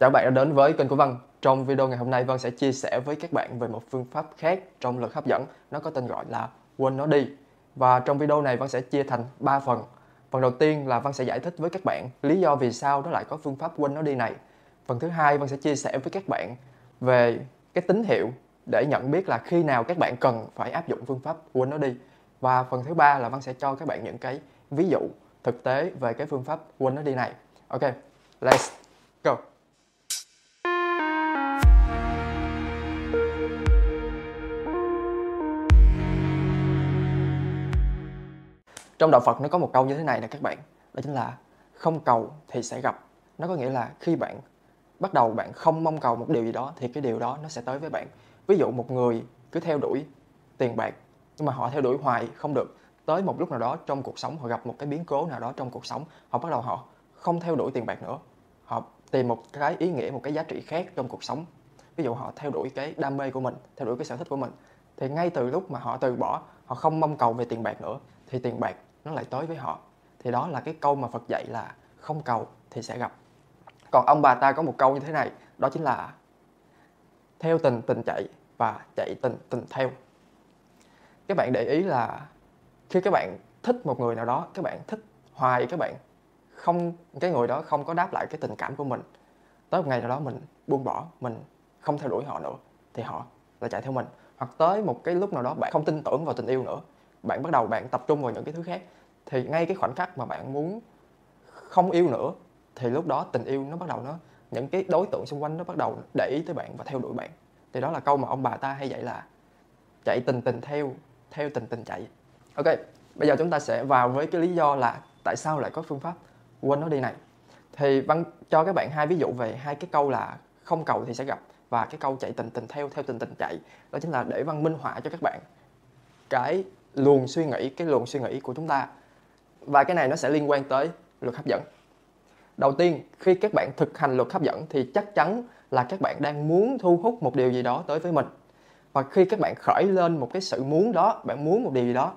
Chào bạn đã đến với kênh của Văn. Trong video ngày hôm nay Văn sẽ chia sẻ với các bạn về một phương pháp khác trong lực hấp dẫn. Nó có tên gọi là quên nó đi. Và trong video này Văn sẽ chia thành 3 phần. Phần đầu tiên là Văn sẽ giải thích với các bạn lý do vì sao nó lại có phương pháp quên nó đi này. Phần thứ hai Văn sẽ chia sẻ với các bạn về cái tín hiệu để nhận biết là khi nào các bạn cần phải áp dụng phương pháp quên nó đi. Và phần thứ ba là Văn sẽ cho các bạn những cái ví dụ thực tế về cái phương pháp quên nó đi này. Ok, let's go. Trong đạo Phật nó có một câu như thế này nè các bạn, đó chính là không cầu thì sẽ gặp. Nó có nghĩa là khi bạn bắt đầu bạn không mong cầu một điều gì đó thì cái điều đó nó sẽ tới với bạn. Ví dụ một người cứ theo đuổi tiền bạc nhưng mà họ theo đuổi hoài không được tới một lúc nào đó trong cuộc sống họ gặp một cái biến cố nào đó trong cuộc sống họ bắt đầu họ không theo đuổi tiền bạc nữa họ tìm một cái ý nghĩa một cái giá trị khác trong cuộc sống ví dụ họ theo đuổi cái đam mê của mình theo đuổi cái sở thích của mình thì ngay từ lúc mà họ từ bỏ họ không mong cầu về tiền bạc nữa thì tiền bạc nó lại tới với họ. Thì đó là cái câu mà Phật dạy là không cầu thì sẽ gặp. Còn ông bà ta có một câu như thế này, đó chính là theo tình tình chạy và chạy tình tình theo. Các bạn để ý là khi các bạn thích một người nào đó, các bạn thích hoài, các bạn không, cái người đó không có đáp lại cái tình cảm của mình, tới một ngày nào đó mình buông bỏ, mình không theo đuổi họ nữa, thì họ lại chạy theo mình. Hoặc tới một cái lúc nào đó bạn không tin tưởng vào tình yêu nữa bạn bắt đầu bạn tập trung vào những cái thứ khác, thì ngay cái khoảnh khắc mà bạn muốn không yêu nữa, thì lúc đó tình yêu nó bắt đầu nó, những cái đối tượng xung quanh nó bắt đầu để ý tới bạn và theo đuổi bạn. Thì đó là câu mà ông bà ta hay dạy là chạy tình tình theo theo tình tình chạy. Ok, bây giờ chúng ta sẽ vào với cái lý do là tại sao lại có phương pháp quên nó đi này. Thì văn, cho các bạn hai ví dụ về hai cái câu là không cầu thì sẽ gặp và cái câu chạy tình tình theo theo tình tình chạy. Đó chính là để văn minh họa cho các bạn cái luồng suy nghĩ, cái luồng suy nghĩ của chúng ta. Và cái này nó sẽ liên quan tới luật hấp dẫn. Đầu tiên, khi các bạn thực hành luật hấp dẫn thì chắc chắn là các bạn đang muốn thu hút một điều gì đó tới với mình. Và khi các bạn khởi lên một cái sự muốn đó, bạn muốn một điều gì đó,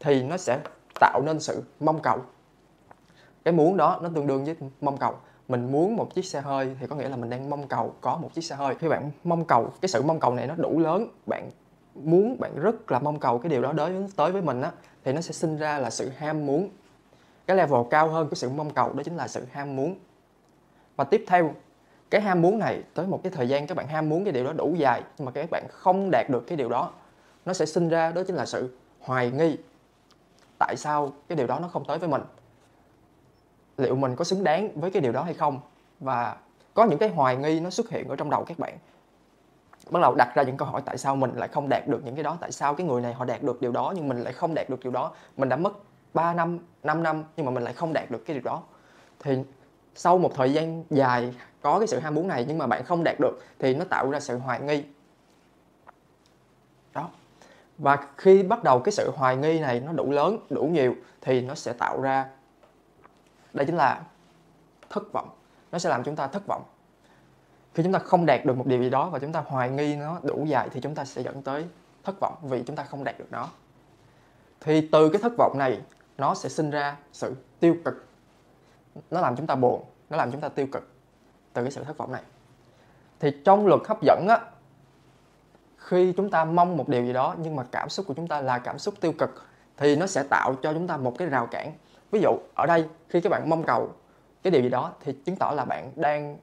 thì nó sẽ tạo nên sự mong cầu. Cái muốn đó nó tương đương với mong cầu. Mình muốn một chiếc xe hơi thì có nghĩa là mình đang mong cầu có một chiếc xe hơi. Khi bạn mong cầu, cái sự mong cầu này nó đủ lớn, bạn muốn bạn rất là mong cầu cái điều đó đến tới với mình á, thì nó sẽ sinh ra là sự ham muốn. Cái level cao hơn của sự mong cầu đó chính là sự ham muốn. Và tiếp theo, cái ham muốn này tới một cái thời gian các bạn ham muốn cái điều đó đủ dài, nhưng mà các bạn không đạt được cái điều đó, nó sẽ sinh ra đó chính là sự hoài nghi. Tại sao cái điều đó nó không tới với mình? Liệu mình có xứng đáng với cái điều đó hay không? Và có những cái hoài nghi nó xuất hiện ở trong đầu các bạn bắt đầu đặt ra những câu hỏi tại sao mình lại không đạt được những cái đó, tại sao cái người này họ đạt được điều đó nhưng mình lại không đạt được điều đó. Mình đã mất 3 năm 5 năm nhưng mà mình lại không đạt được cái điều đó. Thì sau một thời gian dài có cái sự ham muốn này nhưng mà bạn không đạt được thì nó tạo ra sự hoài nghi. Đó. Và khi bắt đầu cái sự hoài nghi này nó đủ lớn, đủ nhiều thì nó sẽ tạo ra, đây chính là thất vọng. Nó sẽ làm chúng ta thất vọng khi chúng ta không đạt được một điều gì đó và chúng ta hoài nghi nó đủ dài thì chúng ta sẽ dẫn tới thất vọng vì chúng ta không đạt được nó. Thì từ cái thất vọng này, nó sẽ sinh ra sự tiêu cực. Nó làm chúng ta buồn, nó làm chúng ta tiêu cực từ cái sự thất vọng này. Thì trong luật hấp dẫn á, khi chúng ta mong một điều gì đó nhưng mà cảm xúc của chúng ta là cảm xúc tiêu cực thì nó sẽ tạo cho chúng ta một cái rào cản. Ví dụ, ở đây, khi các bạn mong cầu cái điều gì đó thì chứng tỏ là bạn đang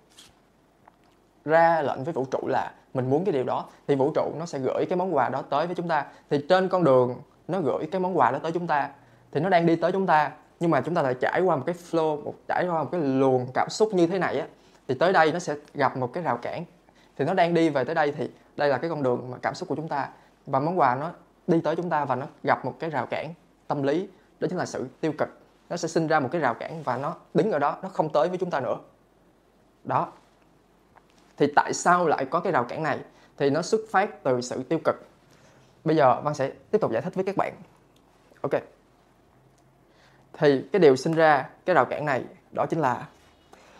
ra lệnh với vũ trụ là mình muốn cái điều đó, thì vũ trụ nó sẽ gửi cái món quà đó tới với chúng ta. Thì trên con đường nó gửi cái món quà đó tới chúng ta, thì nó đang đi tới chúng ta. Nhưng mà chúng ta lại trải qua một cái flow, một, trải qua một cái luồng cảm xúc như thế này á, thì tới đây nó sẽ gặp một cái rào cản. Thì nó đang đi về tới đây thì đây là cái con đường mà cảm xúc của chúng ta. Và món quà nó đi tới chúng ta và nó gặp một cái rào cản tâm lý, đó chính là sự tiêu cực. Nó sẽ sinh ra một cái rào cản và nó đứng ở đó, nó không tới với chúng ta nữa. Đó thì tại sao lại có cái rào cản này? Thì nó xuất phát từ sự tiêu cực. Bây giờ văn sẽ tiếp tục giải thích với các bạn. Ok. Thì cái điều sinh ra cái rào cản này đó chính là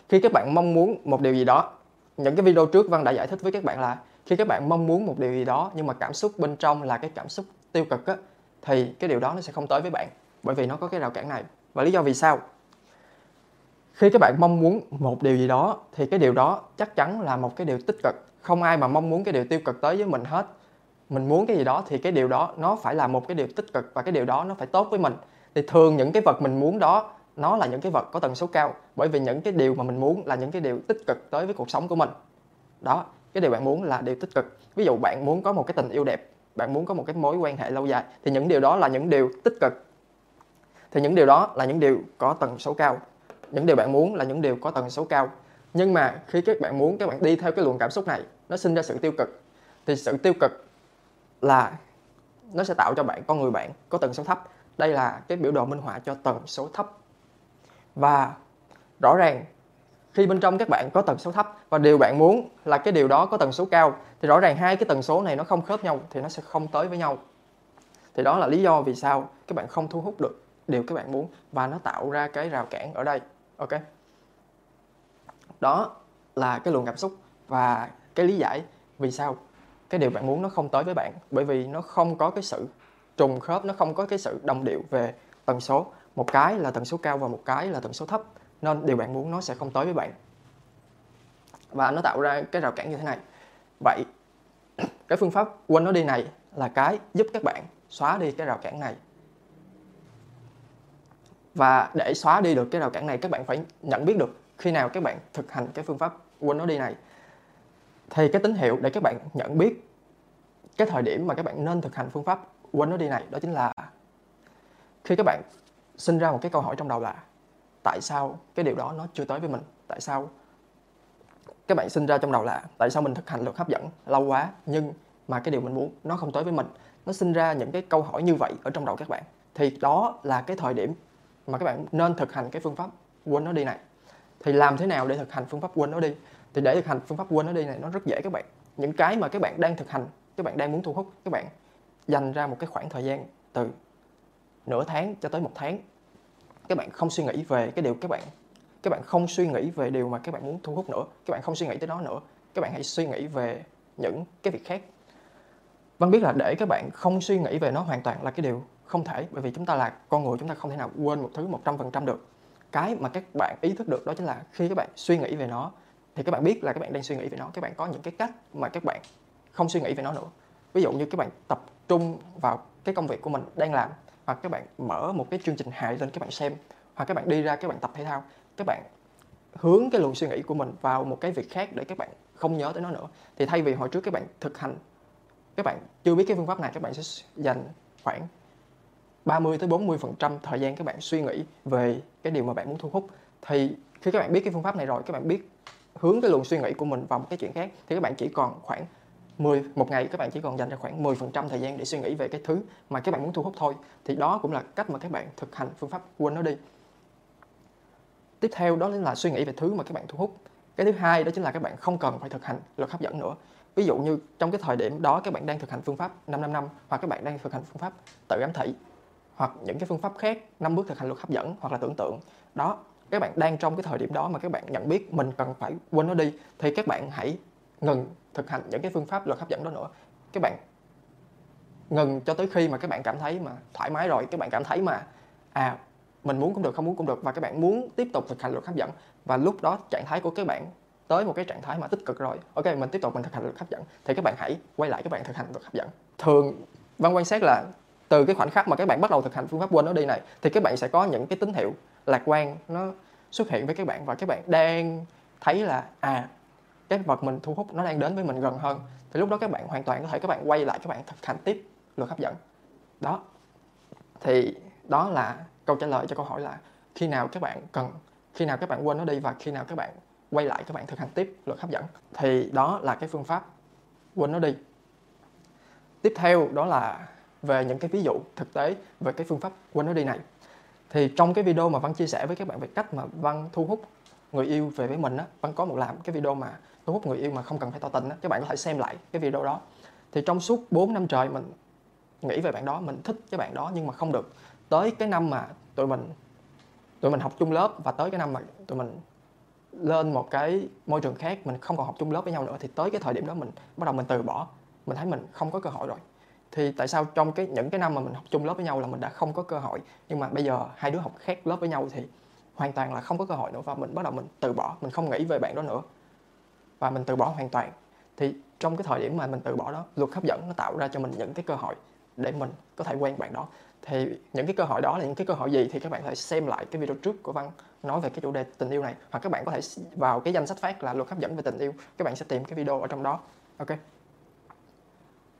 khi các bạn mong muốn một điều gì đó, những cái video trước văn đã giải thích với các bạn là khi các bạn mong muốn một điều gì đó nhưng mà cảm xúc bên trong là cái cảm xúc tiêu cực á, thì cái điều đó nó sẽ không tới với bạn bởi vì nó có cái rào cản này. Và lý do vì sao? Khi các bạn mong muốn một điều gì đó, thì cái điều đó chắc chắn là một cái điều tích cực. Không ai mà mong muốn cái điều tiêu cực tới với mình hết. Mình muốn cái gì đó thì cái điều đó nó phải là một cái điều tích cực và cái điều đó nó phải tốt với mình. Thì thường những cái vật mình muốn đó, nó là những cái vật có tần số cao, bởi vì những cái điều mà mình muốn là những cái điều tích cực tới với cuộc sống của mình. Đó, cái điều bạn muốn là điều tích cực. Ví dụ bạn muốn có một cái tình yêu đẹp, bạn muốn có một cái mối quan hệ lâu dài, thì những điều đó là những điều tích cực. Thì những điều đó là những điều có tần số cao những điều bạn muốn là những điều có tần số cao. Nhưng mà khi các bạn muốn các bạn đi theo cái luồng cảm xúc này, nó sinh ra sự tiêu cực. Thì sự tiêu cực là nó sẽ tạo cho bạn, con người bạn có tần số thấp. Đây là cái biểu đồ minh họa cho tần số thấp. Và rõ ràng, khi bên trong các bạn có tần số thấp và điều bạn muốn là cái điều đó có tần số cao, thì rõ ràng hai cái tần số này nó không khớp nhau, thì nó sẽ không tới với nhau. Thì đó là lý do vì sao các bạn không thu hút được điều các bạn muốn. Và nó tạo ra cái rào cản ở đây ok. Đó là cái luồng cảm xúc và cái lý giải vì sao cái điều bạn muốn nó không tới với bạn. Bởi vì nó không có cái sự trùng khớp, nó không có cái sự đồng điệu về tần số. Một cái là tần số cao và một cái là tần số thấp. Nên điều bạn muốn nó sẽ không tới với bạn. Và nó tạo ra cái rào cản như thế này. Vậy, cái phương pháp quên nó đi này là cái giúp các bạn xóa đi cái rào cản này và để xóa đi được cái rào cản này, các bạn phải nhận biết được khi nào các bạn thực hành cái phương pháp quên nó đi này. Thì cái tín hiệu để các bạn nhận biết cái thời điểm mà các bạn nên thực hành phương pháp quên nó đi này, đó chính là khi các bạn sinh ra một cái câu hỏi trong đầu là tại sao cái điều đó nó chưa tới với mình? Tại sao các bạn sinh ra trong đầu là tại sao mình thực hành luật hấp dẫn lâu quá, nhưng mà cái điều mình muốn nó không tới với mình? Nó sinh ra những cái câu hỏi như vậy ở trong đầu các bạn. Thì đó là cái thời điểm mà các bạn nên thực hành cái phương pháp quên nó đi này. Thì làm thế nào để thực hành phương pháp quên nó đi thì để thực hành phương pháp quên nó đi này nó rất dễ các bạn. Những cái mà các bạn đang thực hành, các bạn đang muốn thu hút, các bạn dành ra một cái khoảng thời gian từ nửa tháng cho tới một tháng. Các bạn không suy nghĩ về cái điều các bạn các bạn không suy nghĩ về điều mà các bạn muốn thu hút nữa. Các bạn không suy nghĩ tới đó nữa. Các bạn hãy suy nghĩ về những cái việc khác. Văn biết là để các bạn không suy nghĩ về nó hoàn toàn là cái điều không thể bởi vì chúng ta là con người chúng ta không thể nào quên một thứ 100% được cái mà các bạn ý thức được đó chính là khi các bạn suy nghĩ về nó thì các bạn biết là các bạn đang suy nghĩ về nó các bạn có những cái cách mà các bạn không suy nghĩ về nó nữa ví dụ như các bạn tập trung vào cái công việc của mình đang làm hoặc các bạn mở một cái chương trình hài lên các bạn xem hoặc các bạn đi ra các bạn tập thể thao các bạn hướng cái luồng suy nghĩ của mình vào một cái việc khác để các bạn không nhớ tới nó nữa thì thay vì hồi trước các bạn thực hành các bạn chưa biết cái phương pháp này các bạn sẽ dành khoảng 30 tới 40 phần trăm thời gian các bạn suy nghĩ về cái điều mà bạn muốn thu hút thì khi các bạn biết cái phương pháp này rồi các bạn biết hướng cái luồng suy nghĩ của mình vào một cái chuyện khác thì các bạn chỉ còn khoảng 10 một ngày các bạn chỉ còn dành ra khoảng 10% thời gian để suy nghĩ về cái thứ mà các bạn muốn thu hút thôi thì đó cũng là cách mà các bạn thực hành phương pháp quên nó đi tiếp theo đó là suy nghĩ về thứ mà các bạn thu hút cái thứ hai đó chính là các bạn không cần phải thực hành luật hấp dẫn nữa ví dụ như trong cái thời điểm đó các bạn đang thực hành phương pháp 5 năm năm hoặc các bạn đang thực hành phương pháp tự ám thị hoặc những cái phương pháp khác, năm bước thực hành luật hấp dẫn hoặc là tưởng tượng. Đó, các bạn đang trong cái thời điểm đó mà các bạn nhận biết mình cần phải quên nó đi, thì các bạn hãy ngừng thực hành những cái phương pháp luật hấp dẫn đó nữa. Các bạn ngừng cho tới khi mà các bạn cảm thấy mà thoải mái rồi, các bạn cảm thấy mà à mình muốn cũng được, không muốn cũng được, và các bạn muốn tiếp tục thực hành luật hấp dẫn. Và lúc đó trạng thái của các bạn tới một cái trạng thái mà tích cực rồi. Ok, mình tiếp tục mình thực hành luật hấp dẫn, thì các bạn hãy quay lại các bạn thực hành luật hấp dẫn. Thường, văn quan sát là từ cái khoảnh khắc mà các bạn bắt đầu thực hành phương pháp quên nó đi này thì các bạn sẽ có những cái tín hiệu lạc quan nó xuất hiện với các bạn và các bạn đang thấy là à cái vật mình thu hút nó đang đến với mình gần hơn thì lúc đó các bạn hoàn toàn có thể các bạn quay lại các bạn thực hành tiếp luật hấp dẫn đó thì đó là câu trả lời cho câu hỏi là khi nào các bạn cần khi nào các bạn quên nó đi và khi nào các bạn quay lại các bạn thực hành tiếp luật hấp dẫn thì đó là cái phương pháp quên nó đi tiếp theo đó là về những cái ví dụ thực tế về cái phương pháp quên nó đi này. Thì trong cái video mà văn chia sẻ với các bạn về cách mà văn thu hút người yêu về với mình á, văn có một làm cái video mà thu hút người yêu mà không cần phải tỏ tình á, các bạn có thể xem lại cái video đó. Thì trong suốt 4 năm trời mình nghĩ về bạn đó, mình thích cái bạn đó nhưng mà không được. Tới cái năm mà tụi mình tụi mình học chung lớp và tới cái năm mà tụi mình lên một cái môi trường khác, mình không còn học chung lớp với nhau nữa, thì tới cái thời điểm đó mình bắt đầu mình từ bỏ. Mình thấy mình không có cơ hội rồi thì tại sao trong cái, những cái năm mà mình học chung lớp với nhau là mình đã không có cơ hội, nhưng mà bây giờ hai đứa học khác lớp với nhau thì hoàn toàn là không có cơ hội nữa và mình bắt đầu mình từ bỏ, mình không nghĩ về bạn đó nữa. Và mình từ bỏ hoàn toàn. Thì trong cái thời điểm mà mình từ bỏ đó, luật hấp dẫn nó tạo ra cho mình những cái cơ hội để mình có thể quen bạn đó. Thì những cái cơ hội đó là những cái cơ hội gì thì các bạn có thể xem lại cái video trước của văn nói về cái chủ đề tình yêu này. Hoặc các bạn có thể vào cái danh sách phát là luật hấp dẫn về tình yêu, các bạn sẽ tìm cái video ở trong đó. Ok.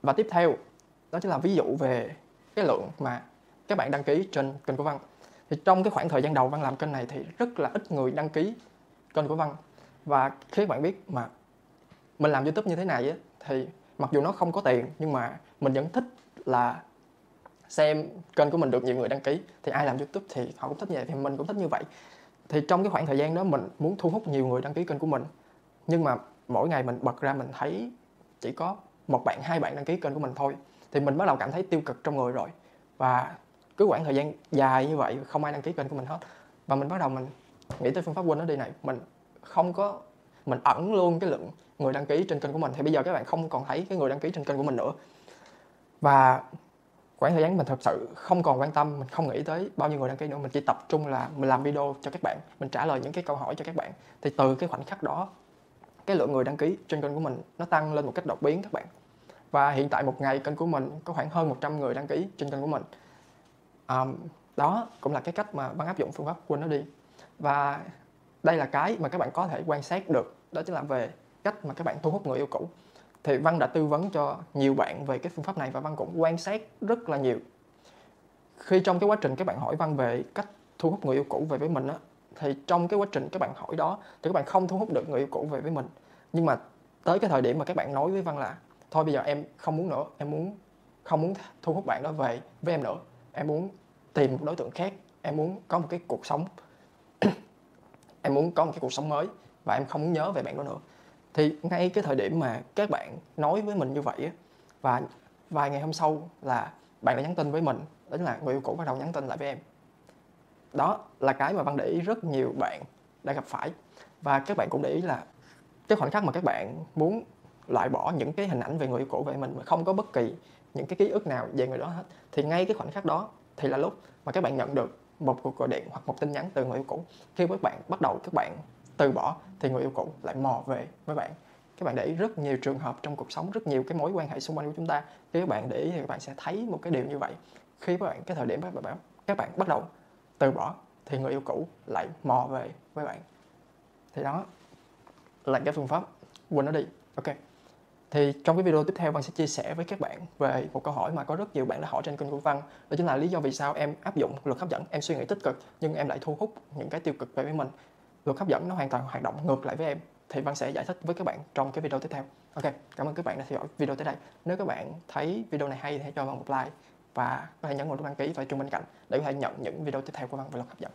Và tiếp theo đó chính là ví dụ về cái lượng mà các bạn đăng ký trên kênh của văn. Thì trong cái khoảng thời gian đầu văn làm kênh này thì rất là ít người đăng ký kênh của văn. Và khi các bạn biết mà mình làm youtube như thế này á, thì mặc dù nó không có tiền, nhưng mà mình vẫn thích là xem kênh của mình được nhiều người đăng ký. Thì ai làm youtube thì họ cũng thích như vậy, thì mình cũng thích như vậy. Thì trong cái khoảng thời gian đó mình muốn thu hút nhiều người đăng ký kênh của mình. Nhưng mà mỗi ngày mình bật ra mình thấy chỉ có một bạn, hai bạn đăng ký kênh của mình thôi thì mình bắt đầu cảm thấy tiêu cực trong người rồi. Và cứ khoảng thời gian dài như vậy, không ai đăng ký kênh của mình hết. Và mình bắt đầu mình nghĩ tới phương pháp quên nó đi này. Mình không có, mình ẩn luôn cái lượng người đăng ký trên kênh của mình. Thì bây giờ các bạn không còn thấy cái người đăng ký trên kênh của mình nữa. Và khoảng thời gian mình thật sự không còn quan tâm, mình không nghĩ tới bao nhiêu người đăng ký nữa. Mình chỉ tập trung là mình làm video cho các bạn, mình trả lời những cái câu hỏi cho các bạn. Thì từ cái khoảnh khắc đó, cái lượng người đăng ký trên kênh của mình nó tăng lên một cách đột biến các bạn và hiện tại một ngày kênh của mình có khoảng hơn 100 người đăng ký trên kênh của mình. Um, đó cũng là cái cách mà bạn áp dụng phương pháp quên nó đi. Và đây là cái mà các bạn có thể quan sát được đó chính là về cách mà các bạn thu hút người yêu cũ. Thì văn đã tư vấn cho nhiều bạn về cái phương pháp này và văn cũng quan sát rất là nhiều. Khi trong cái quá trình các bạn hỏi văn về cách thu hút người yêu cũ về với mình á thì trong cái quá trình các bạn hỏi đó thì các bạn không thu hút được người yêu cũ về với mình. Nhưng mà tới cái thời điểm mà các bạn nói với văn là thôi bây giờ em không muốn nữa, em muốn, không muốn thu hút bạn đó về với em nữa. Em muốn tìm một đối tượng khác, em muốn có một cái cuộc sống em muốn có một cái cuộc sống mới và em không muốn nhớ về bạn đó nữa. Thì ngay cái thời điểm mà các bạn nói với mình như vậy và vài ngày hôm sau là bạn đã nhắn tin với mình, đó là người yêu cũ bắt đầu nhắn tin lại với em. Đó là cái mà văn để ý rất nhiều bạn đã gặp phải. Và các bạn cũng để ý là cái khoảnh khắc mà các bạn muốn loại bỏ những cái hình ảnh về người yêu cũ về mình mà không có bất kỳ những cái ký ức nào về người đó hết, thì ngay cái khoảnh khắc đó thì là lúc mà các bạn nhận được một cuộc gọi điện hoặc một tin nhắn từ người yêu cũ. Khi các bạn bắt đầu các bạn từ bỏ thì người yêu cũ lại mò về với bạn. Các bạn để ý rất nhiều trường hợp trong cuộc sống, rất nhiều cái mối quan hệ xung quanh của chúng ta. Khi các bạn để ý thì các bạn sẽ thấy một cái điều như vậy. Khi các bạn, cái thời điểm các bạn các bạn bắt đầu từ bỏ thì người yêu cũ lại mò về với bạn. Thì đó là cái phương pháp quên nó đi. Ok thì trong cái video tiếp theo Văn sẽ chia sẻ với các bạn về một câu hỏi mà có rất nhiều bạn đã hỏi trên kênh của Văn đó chính là lý do vì sao em áp dụng luật hấp dẫn. Em suy nghĩ tích cực, nhưng em lại thu hút những cái tiêu cực về với mình. Luật hấp dẫn nó hoàn toàn hoạt động ngược lại với em. Thì Văn sẽ giải thích với các bạn trong cái video tiếp theo. Ok, cảm ơn các bạn đã theo dõi video tới đây. Nếu các bạn thấy video này hay thì hãy cho Văn một like và có thể nhấn vào nút đăng ký và chuông bên cạnh để có thể nhận những video tiếp theo của Văn về luật hấp dẫn.